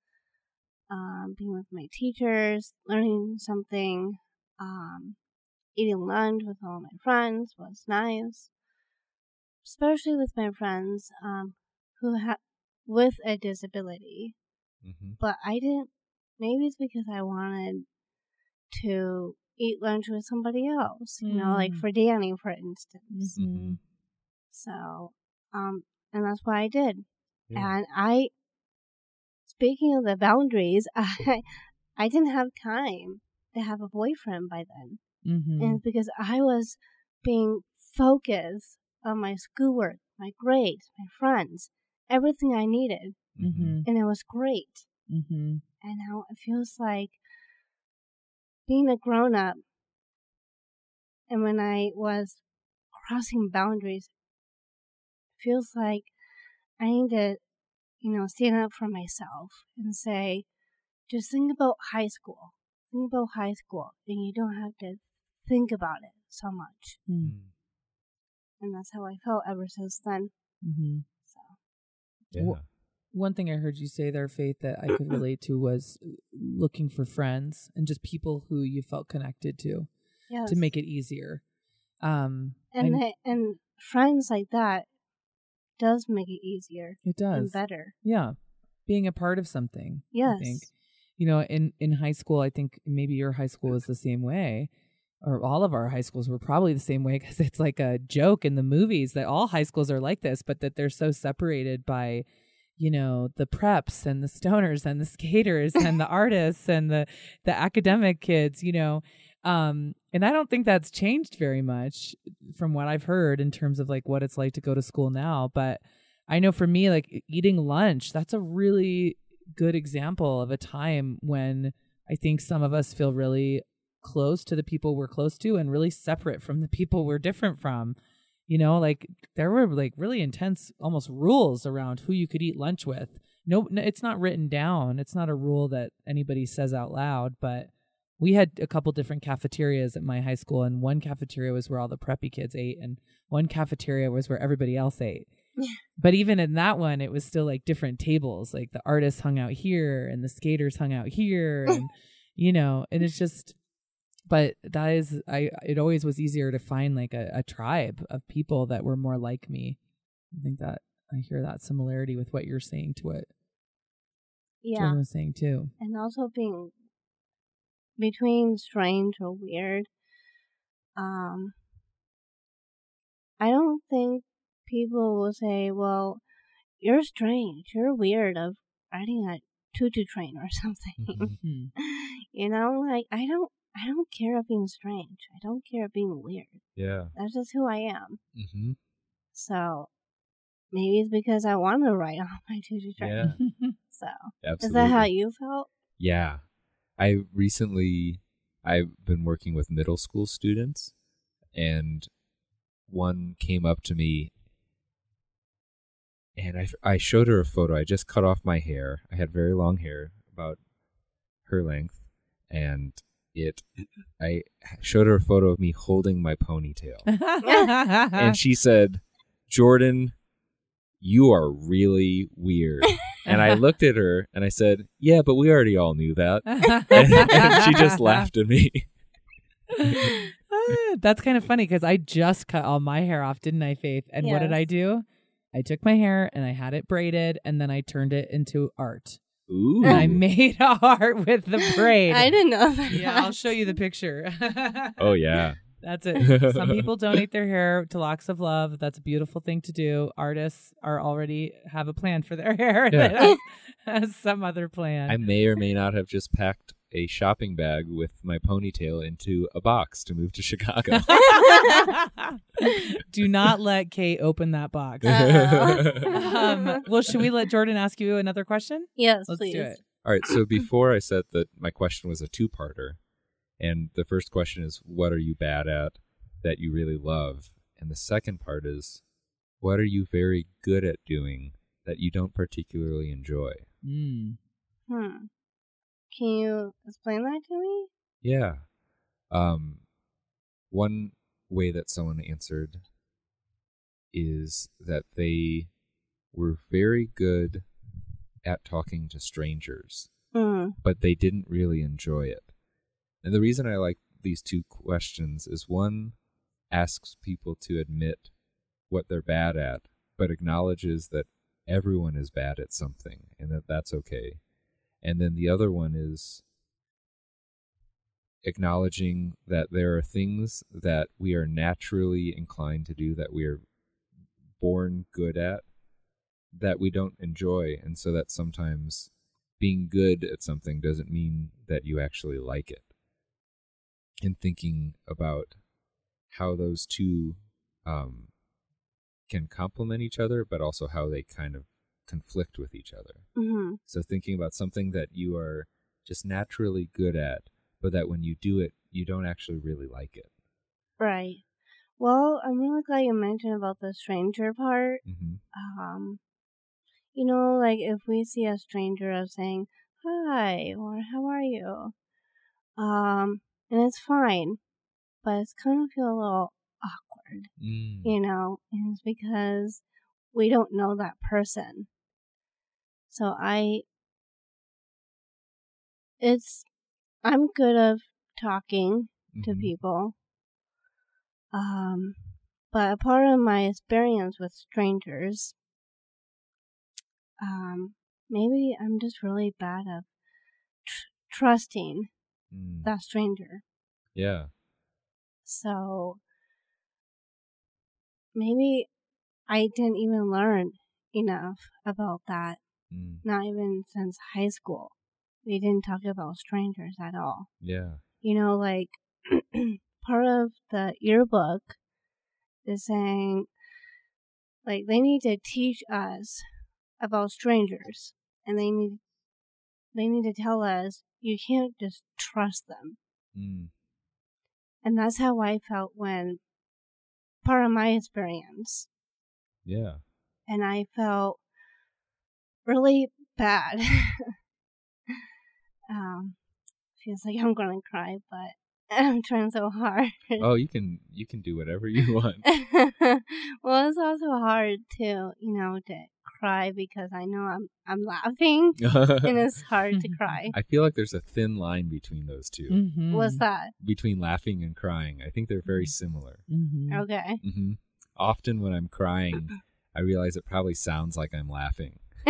Speaker 1: um, being with my teachers, learning something, um, eating lunch with all my friends was nice, especially with my friends um, who have with a disability.
Speaker 3: Mm-hmm.
Speaker 1: But I didn't. Maybe it's because I wanted to eat lunch with somebody else. You know, like
Speaker 2: Mm.
Speaker 1: for Danny, for instance.
Speaker 3: Mm-hmm.
Speaker 1: So, um, and that's what I did.
Speaker 3: Yeah.
Speaker 1: And I, speaking of the boundaries, I I didn't have time to have a boyfriend by then,
Speaker 2: Mm-hmm.
Speaker 1: and because I was being focused on my schoolwork, my grades, my friends, everything I needed,
Speaker 2: Mm-hmm.
Speaker 1: and it was great.
Speaker 2: Mm-hmm.
Speaker 1: And now it feels like being a grown up. And when I was crossing boundaries, it feels like I need to, you know, stand up for myself and say, just think about high school. Think about high school, and you don't have to think about it so much.
Speaker 2: Mm-hmm.
Speaker 1: And that's how I felt ever since then.
Speaker 2: Mm-hmm.
Speaker 1: So,
Speaker 3: Yeah.
Speaker 2: Wha- One thing I heard you say there, Faith, that I could relate to was looking for friends and just people who you felt connected to
Speaker 1: yes.
Speaker 2: to make it easier. Um,
Speaker 1: and
Speaker 2: I-
Speaker 1: the, and friends like that does make it easier
Speaker 2: it
Speaker 1: and
Speaker 2: does.
Speaker 1: better.
Speaker 2: Yeah, being a part of something.
Speaker 1: Yes.
Speaker 2: I think you know in in high school. I think maybe your high school was the same way, or all of our high schools were probably the same way because it's like a joke in the movies that all high schools are like this, but that they're so separated by you know the preps and the stoners and the skaters and the artists and the the academic kids you know um and i don't think that's changed very much from what i've heard in terms of like what it's like to go to school now but i know for me like eating lunch that's a really good example of a time when i think some of us feel really close to the people we're close to and really separate from the people we're different from. You know like there were like really intense almost rules around who you could eat lunch with. No it's not written down. It's not a rule that anybody says out loud but we had a couple different cafeterias at my high school and one cafeteria was where all the preppy kids ate and one cafeteria was where everybody else ate but even in that one it was still like different tables like the artists hung out here and the skaters hung out here and you know and it's just but that is i it always was easier to find like a, a tribe of people that were more like me i think that i hear that similarity with what you're saying to it.
Speaker 1: Yeah.
Speaker 2: jordan was saying too
Speaker 1: and also being between strange or weird. Um, I don't think people will say, "Well, you're strange, you're weird," of riding a tutu train or something.
Speaker 3: Mhm.
Speaker 2: Hmm.
Speaker 1: you know, like I don't, I don't care of being strange. I don't care of being weird.
Speaker 3: Yeah.
Speaker 1: That's just who I am.
Speaker 3: Mm-hmm.
Speaker 1: So maybe it's because I want to ride on my tutu train.
Speaker 3: Yeah.
Speaker 1: So
Speaker 3: Absolutely.
Speaker 1: is that how you felt?
Speaker 3: Yeah. I recently I've been working with middle school students and one came up to me and I, I showed her a photo. I just cut off my hair. I had very long hair, about her length, and it I showed her a photo of me holding my ponytail. and she said, "Jordan, you are really weird." And I looked at her and I said, "Yeah, but we already all knew that." and she just laughed at me.
Speaker 2: Ah, That's kind of funny because I just cut all my hair off, didn't I, Faith? And what did
Speaker 1: Yes.
Speaker 2: I do? I took my hair and I had it braided and then I turned it into art.
Speaker 3: Ooh.
Speaker 2: And I made a heart with the braid.
Speaker 1: I didn't know that.
Speaker 2: yeah, I'll show you the picture.
Speaker 3: oh yeah.
Speaker 2: That's it. Some people donate their hair to Locks of Love. That's a beautiful thing to do. Artists are already have a plan for their hair
Speaker 3: Yeah.
Speaker 2: that has, has some other plan.
Speaker 3: I may or may not have just packed a shopping bag with my ponytail into a box to move to Chicago.
Speaker 2: Do not let Kate open that box. Um, well, should we let Jordan ask you another question?
Speaker 1: yes,
Speaker 2: Let's
Speaker 1: please.
Speaker 2: do it.
Speaker 3: All right, so before I said that my question was a two-parter, and the first question is what are you bad at that you really love? And the second part is what are you very good at doing that you don't particularly enjoy?
Speaker 2: Mm.
Speaker 1: Hmm. Can you explain that to me?
Speaker 3: Yeah. Um one way that someone answered is that they were very good at talking to strangers,
Speaker 1: Hmm.
Speaker 3: but they didn't really enjoy it. And the reason I like these two questions is one asks people to admit what they're bad at, but acknowledges that everyone is bad at something and that that's okay. And then the other one is acknowledging that there are things that we are naturally inclined to do that we are born good at that we don't enjoy and so that sometimes being good at something doesn't mean that you actually like it. And thinking about how those two um, can complement each other, but also how they kind of conflict with each other.
Speaker 1: hmm
Speaker 3: So thinking about something that you are just naturally good at, but that when you do it, you don't actually really like it.
Speaker 1: Right. Well, I'm really glad you mentioned about the stranger part.
Speaker 3: hmm
Speaker 1: Um, you know, like if we see a stranger of saying hi or how are you, um, and it's fine, but it's kind of feel a little awkward,
Speaker 3: Mm.
Speaker 1: you know, and it's because we don't know that person. So I, it's, I'm good of talking to
Speaker 3: Mhm.
Speaker 1: people. Um, but a part of my experience with strangers, um, maybe I'm just really bad at tr- trusting
Speaker 3: Mm.
Speaker 1: that stranger.
Speaker 3: Yeah.
Speaker 1: So maybe I didn't even learn enough about that.
Speaker 3: Mm.
Speaker 1: Not even since high school. We didn't talk about strangers at all.
Speaker 3: Yeah.
Speaker 1: you know, like part of the yearbook is saying, like, they need to teach us about strangers, and they need they need to tell us you can't just trust them,
Speaker 3: Mm.
Speaker 1: and that's how I felt when part of my experience,
Speaker 3: Yeah.
Speaker 1: and I felt really bad. um, feels like I'm gonna cry, but I'm trying so hard.
Speaker 3: Oh, you can you can do whatever you want.
Speaker 1: well, it's also hard to, you know, to cry because I know I'm I'm laughing and it's hard to cry.
Speaker 3: I feel like there's a thin line between those 2
Speaker 2: Mhm.
Speaker 1: What's that?
Speaker 3: between laughing and crying. I think they're very similar.
Speaker 2: Mhm.
Speaker 1: Okay.
Speaker 3: hmm Often when I'm crying, I realize it probably sounds like I'm laughing.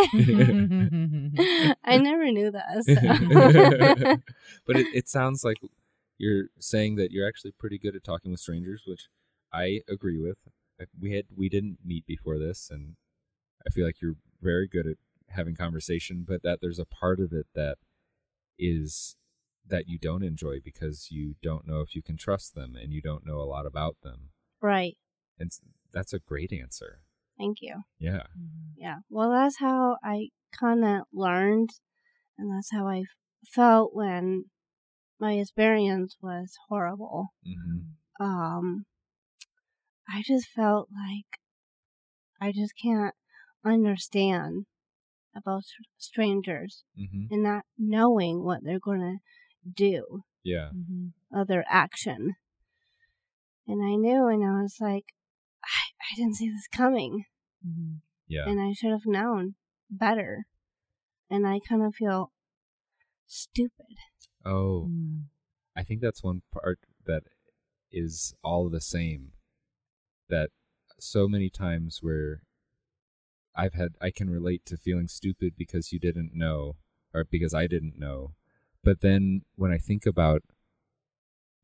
Speaker 1: I never knew that. So.
Speaker 3: but it, it sounds like you're saying that you're actually pretty good at talking with strangers, which I agree with. We had we didn't meet before this, and I feel like you're very good at having conversation. But that there's a part of it that is that you don't enjoy because you don't know if you can trust them and you don't know a lot about them.
Speaker 1: right.
Speaker 3: And that's a great answer.
Speaker 1: Thank you.
Speaker 3: Yeah.
Speaker 1: Yeah. Well, that's how I kind of learned, and that's how I felt when my experience was horrible.
Speaker 3: hmm
Speaker 1: um I just felt like I just can't understand about str- strangers
Speaker 3: hmm
Speaker 1: and not knowing what they're going to do
Speaker 3: Yeah.
Speaker 2: Mhm.
Speaker 1: of their action. And I knew and I was like I, I didn't see this coming
Speaker 2: Mhm.
Speaker 3: Yeah.
Speaker 1: and I should have known better. And I kind of feel stupid.
Speaker 3: Oh.
Speaker 2: Mm.
Speaker 3: I think that's one part that is all the same. That so many times where I've had, I can relate to feeling stupid because you didn't know, or because I didn't know. But then when I think about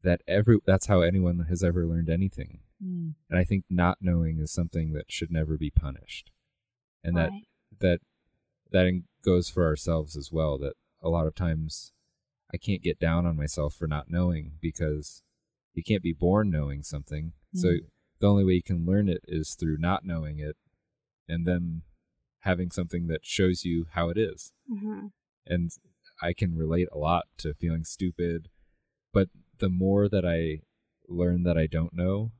Speaker 3: that, every that's how anyone has ever learned anything.
Speaker 2: Mm.
Speaker 3: And I think not knowing is something that should never be punished. And that
Speaker 1: Right.
Speaker 3: that that goes for ourselves as well that a lot of times I can't get down on myself for not knowing because you can't be born knowing something. So
Speaker 2: Mm.
Speaker 3: the only way you can learn it is through not knowing it and then having something that shows you how it is.
Speaker 1: hmm
Speaker 3: And I can relate a lot to feeling stupid, but the more that I learn that I don't know,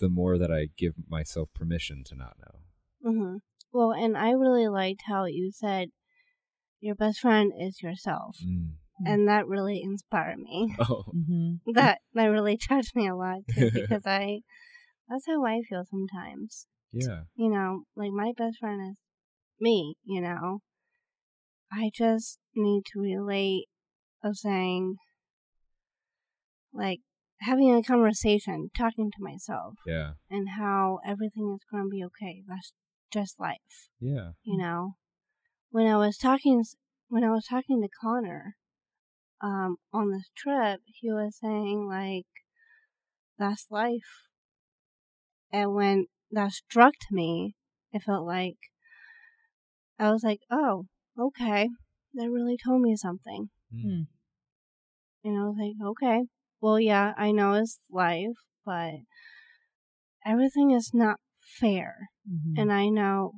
Speaker 3: the more that I give myself permission to not know.
Speaker 1: hmm Well, and I really liked how you said your best friend is yourself.
Speaker 3: Mm.
Speaker 1: and that really inspired me.
Speaker 3: Oh,
Speaker 2: Mhm.
Speaker 1: that that really touched me a lot too because I that's how I feel sometimes.
Speaker 3: Yeah.
Speaker 1: You know, like my best friend is me, you know. I just need to relate of saying like having a conversation, talking to myself
Speaker 3: Yeah.
Speaker 1: and how everything is going to be okay. That's just life,
Speaker 3: Yeah.
Speaker 1: you know. When I was talking when I was talking to Connor um, on this trip, he was saying like, "That's life," and when that struck me, it felt like I was like, "Oh, okay, that really told me something.
Speaker 3: Mm.
Speaker 1: And I was like, okay, well, yeah, I know it's life, but everything is not fair.
Speaker 2: Mhm.
Speaker 1: And I know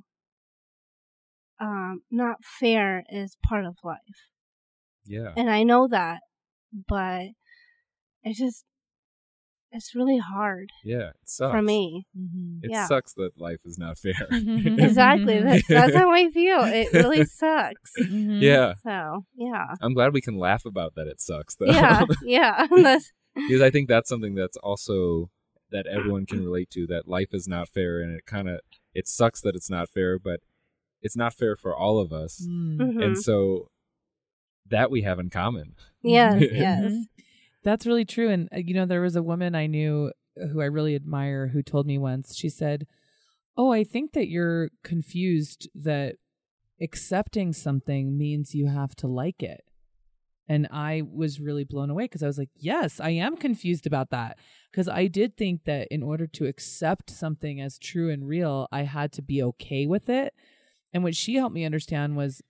Speaker 1: um, not fair is part of life.
Speaker 3: Yeah.
Speaker 1: And I know that, but it just, it's really hard
Speaker 3: Yeah. It sucks.
Speaker 1: for me.
Speaker 2: Mhm.
Speaker 3: It
Speaker 1: Yeah.
Speaker 3: sucks that life is not fair.
Speaker 1: Exactly. That, that's how I feel. It really sucks.
Speaker 2: Mhm.
Speaker 3: yeah.
Speaker 1: So, yeah.
Speaker 3: I'm glad we can laugh about that it sucks though.
Speaker 1: Yeah. Yeah. That's,
Speaker 3: because I think that's something that's also that everyone can relate to that life is not fair and it kind of it sucks that it's not fair but it's not fair for all of us
Speaker 2: Mm.
Speaker 1: mhm.
Speaker 3: and so that we have in common
Speaker 1: Yes, yes.
Speaker 2: That's really true. And, uh, you know, there was a woman I knew who I really admire who told me once, she said, Oh, I think that you're confused that accepting something means you have to like it. And I was really blown away because I was like, Yes, I am confused about that. Because I did think that in order to accept something as true and real, I had to be okay with it. And what she helped me understand was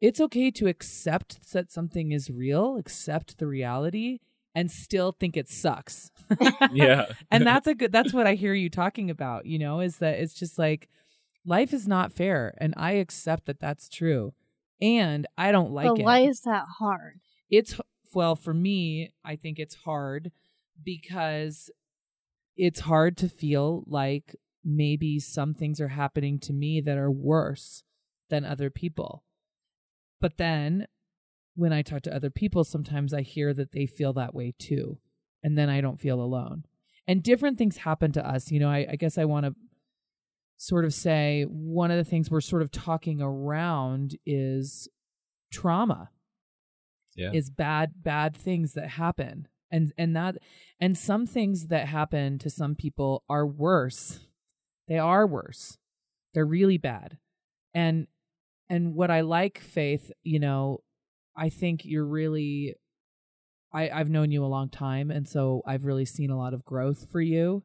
Speaker 2: it's okay to accept that something is real, accept the reality, and still think it sucks.
Speaker 3: yeah
Speaker 2: and that's a good that's what I hear you talking about, you know, is that it's just like life is not fair and I accept that that's true. And I don't like
Speaker 1: but
Speaker 2: it.
Speaker 1: why is that hard?
Speaker 2: it's well for me, I think it's hard because it's hard to feel like maybe some things are happening to me that are worse than other people. But then when I talk to other people, sometimes I hear that they feel that way too. And then I don't feel alone. And different things happen to us. You know, I, I guess I want to sort of say one of the things we're sort of talking around is trauma
Speaker 3: yeah
Speaker 2: is bad bad things that happen and and that and some things that happen to some people are worse they are worse they're really bad and and what i like faith you know i think you're really i i've known you a long time and so i've really seen a lot of growth for you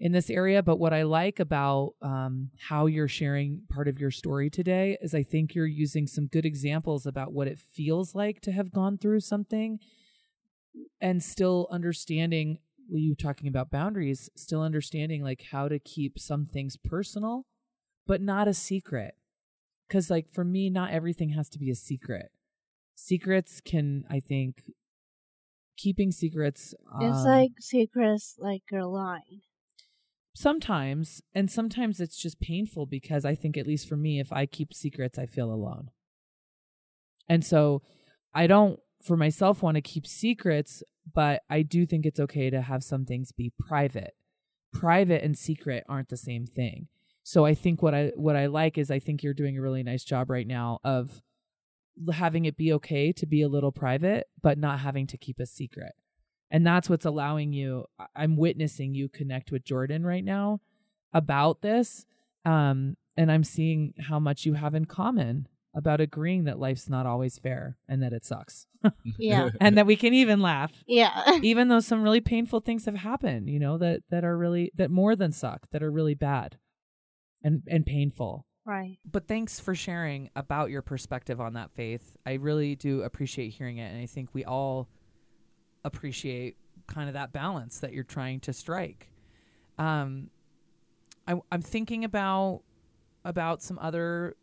Speaker 2: in this area but what i like about um, how you're sharing part of your story today is i think you're using some good examples about what it feels like to have gone through something and still understanding you talking about boundaries still understanding like how to keep some things personal but not a secret. Because like for me not everything has to be a secret secrets can i think keeping secrets
Speaker 1: It's
Speaker 2: um,
Speaker 1: like secrets, like you're lying.
Speaker 2: sometimes and sometimes it's just painful because i think at least for me if i keep secrets i feel alone. And so i don't for myself want to keep secrets but i do think it's okay to have some things be private. Private and secret aren't the same thing. So i think what i what i like is i think you're doing a really nice job right now of having it be okay to be a little private but not having to keep a secret and that's what's allowing you I- i'm witnessing you connect with jordan right now about this um and i'm seeing how much you have in common about agreeing that life's not always fair and that it sucks
Speaker 1: Yeah.
Speaker 2: and that we can even laugh
Speaker 1: Yeah.
Speaker 2: even though some really painful things have happened you know that that are really that more than suck that are really bad and and painful
Speaker 1: right.
Speaker 4: But thanks for sharing about your perspective on that faith. I really do appreciate hearing it. And I think we all appreciate kind of that balance that you're trying to strike. Um, I, I'm thinking about about some other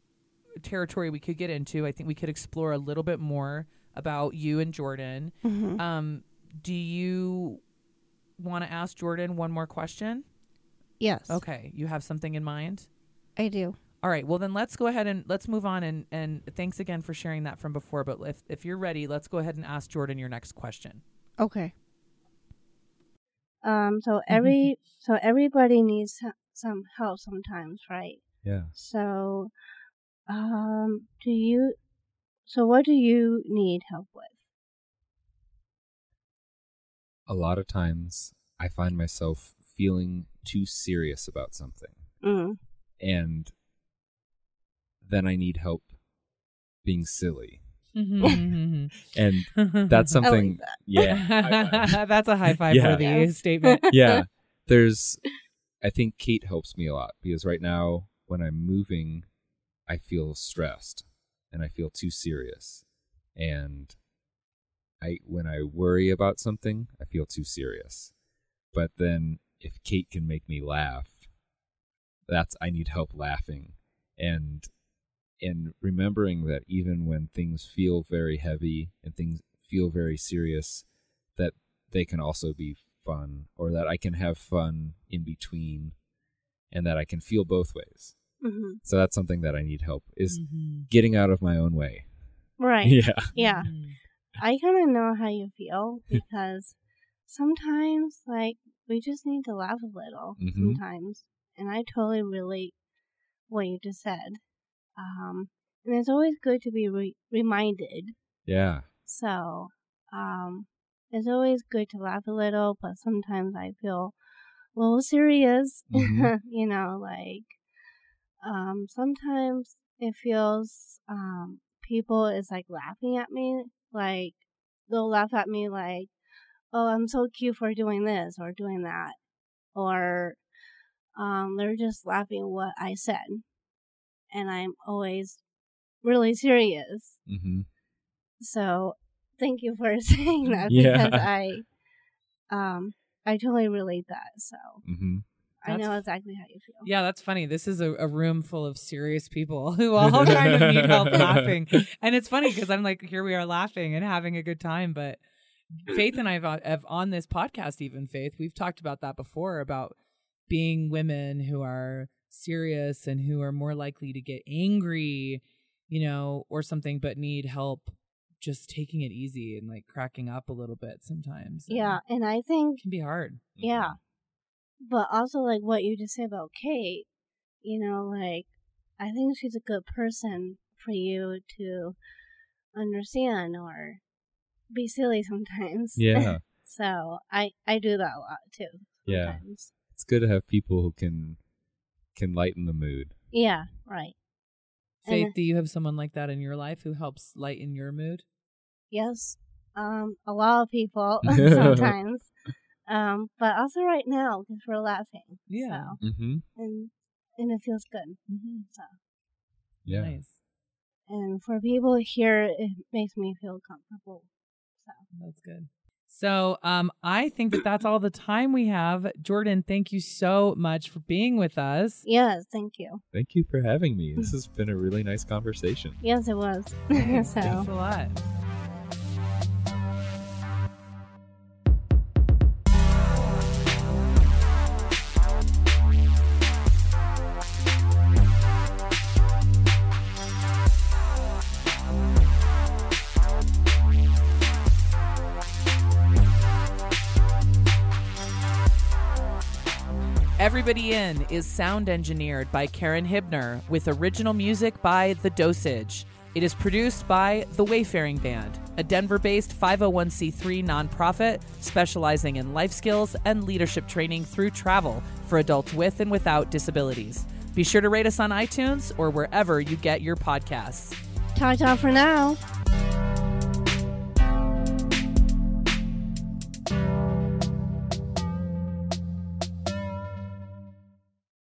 Speaker 4: territory we could get into. I think we could explore a little bit more about you and Jordan.
Speaker 1: hmm
Speaker 4: Um, do you want to ask Jordan one more question?
Speaker 1: yes.
Speaker 4: Okay, you have something in mind?
Speaker 1: I do.
Speaker 4: All right. Well, then let's go ahead and let's move on. And, and thanks again for sharing that from before. But if, if you're ready, let's go ahead and ask Jordan your next question.
Speaker 1: Okay. Um. So every so everybody needs h- some help sometimes, right?
Speaker 3: yeah
Speaker 1: So, um, do you? So what do you need help with?
Speaker 3: a lot of times i find myself feeling too serious about something
Speaker 1: Mm.
Speaker 3: and then i need help being silly
Speaker 2: Mhm.
Speaker 3: and that's
Speaker 1: I like
Speaker 3: something
Speaker 1: that.
Speaker 3: yeah.
Speaker 2: That's a high five
Speaker 3: Yeah.
Speaker 2: for the
Speaker 1: Yes.
Speaker 2: statement.
Speaker 3: yeah there's i think kate helps me a lot because right now when i'm moving i feel stressed and I feel too serious. And I when I worry about something, I feel too serious. But then if Kate can make me laugh, that's I need help laughing. And and remembering that even when things feel very heavy and things feel very serious, that they can also be fun or that I can have fun in between and that I can feel both ways.
Speaker 1: hmm
Speaker 3: So that's something that I need help is
Speaker 2: Mhm.
Speaker 3: getting out of my own way.
Speaker 1: Right.
Speaker 3: Yeah.
Speaker 1: Yeah.
Speaker 2: Mhm.
Speaker 1: I kind of know how you feel because sometimes, like, we just need to laugh a little
Speaker 3: Mhm.
Speaker 1: sometimes. And I totally relate what you just said. Um, and it's always good to be re- reminded.
Speaker 3: Yeah.
Speaker 1: So, um, it's always good to laugh a little, but sometimes I feel a little serious.
Speaker 3: Mhm.
Speaker 1: you know, like, um, sometimes it feels, um, people is like laughing at me. Like, they'll laugh at me like, oh, I'm so cute for doing this or doing that. Or, um, they're just laughing what I said. And I'm always really serious.
Speaker 3: hmm
Speaker 1: So thank you for saying that
Speaker 3: Yeah.
Speaker 1: because I, um, I totally relate that. So
Speaker 3: hmm
Speaker 1: I know exactly how you feel.
Speaker 2: Yeah, that's funny. This is a, a room full of serious people who all kind of need help laughing. And it's funny because I'm like, here we are laughing and having a good time. But Faith and I have, have on this podcast, even Faith, we've talked about that before about being women who are serious and who are more likely to get angry, you know, or something, but need help just taking it easy and like cracking up a little bit sometimes.
Speaker 1: Yeah, and I think
Speaker 2: It can be hard.
Speaker 1: yeah, mm-hmm. but also like what you just said about Kate, you know, like I think she's a good person for you to understand or be silly sometimes.
Speaker 3: Yeah.
Speaker 1: so I I do that a lot too.
Speaker 3: Yeah. It's good to have people who can can lighten the mood.
Speaker 1: Yeah. Right. And-
Speaker 2: Faith, do you have someone like that in your life who helps lighten your mood?
Speaker 1: Yes. Um, a lot of people sometimes. Um, but also right now because we're laughing.
Speaker 2: Yeah.
Speaker 1: So,
Speaker 3: Mm-hmm.
Speaker 1: and and it feels good.
Speaker 2: Mm-hmm.
Speaker 1: So
Speaker 3: Yeah.
Speaker 2: Nice.
Speaker 1: and for people here, it makes me feel comfortable. So
Speaker 2: That's good. So, um, I think that that's all the time we have. Jordan, thank you so much for being with us.
Speaker 1: yes, thank you.
Speaker 3: Thank you for having me. This has been a really nice conversation.
Speaker 1: Yes, it was.
Speaker 2: Thanks
Speaker 1: so
Speaker 2: a lot.
Speaker 4: Everybody In is sound engineered by Karen Hibner with original music by The Dosage. It is produced by The Wayfaring Band, a Denver based 501c3 nonprofit specializing in life skills and leadership training through travel for adults with and without disabilities. Be sure to rate us on iTunes or wherever you get your podcasts.
Speaker 1: ta ta for now.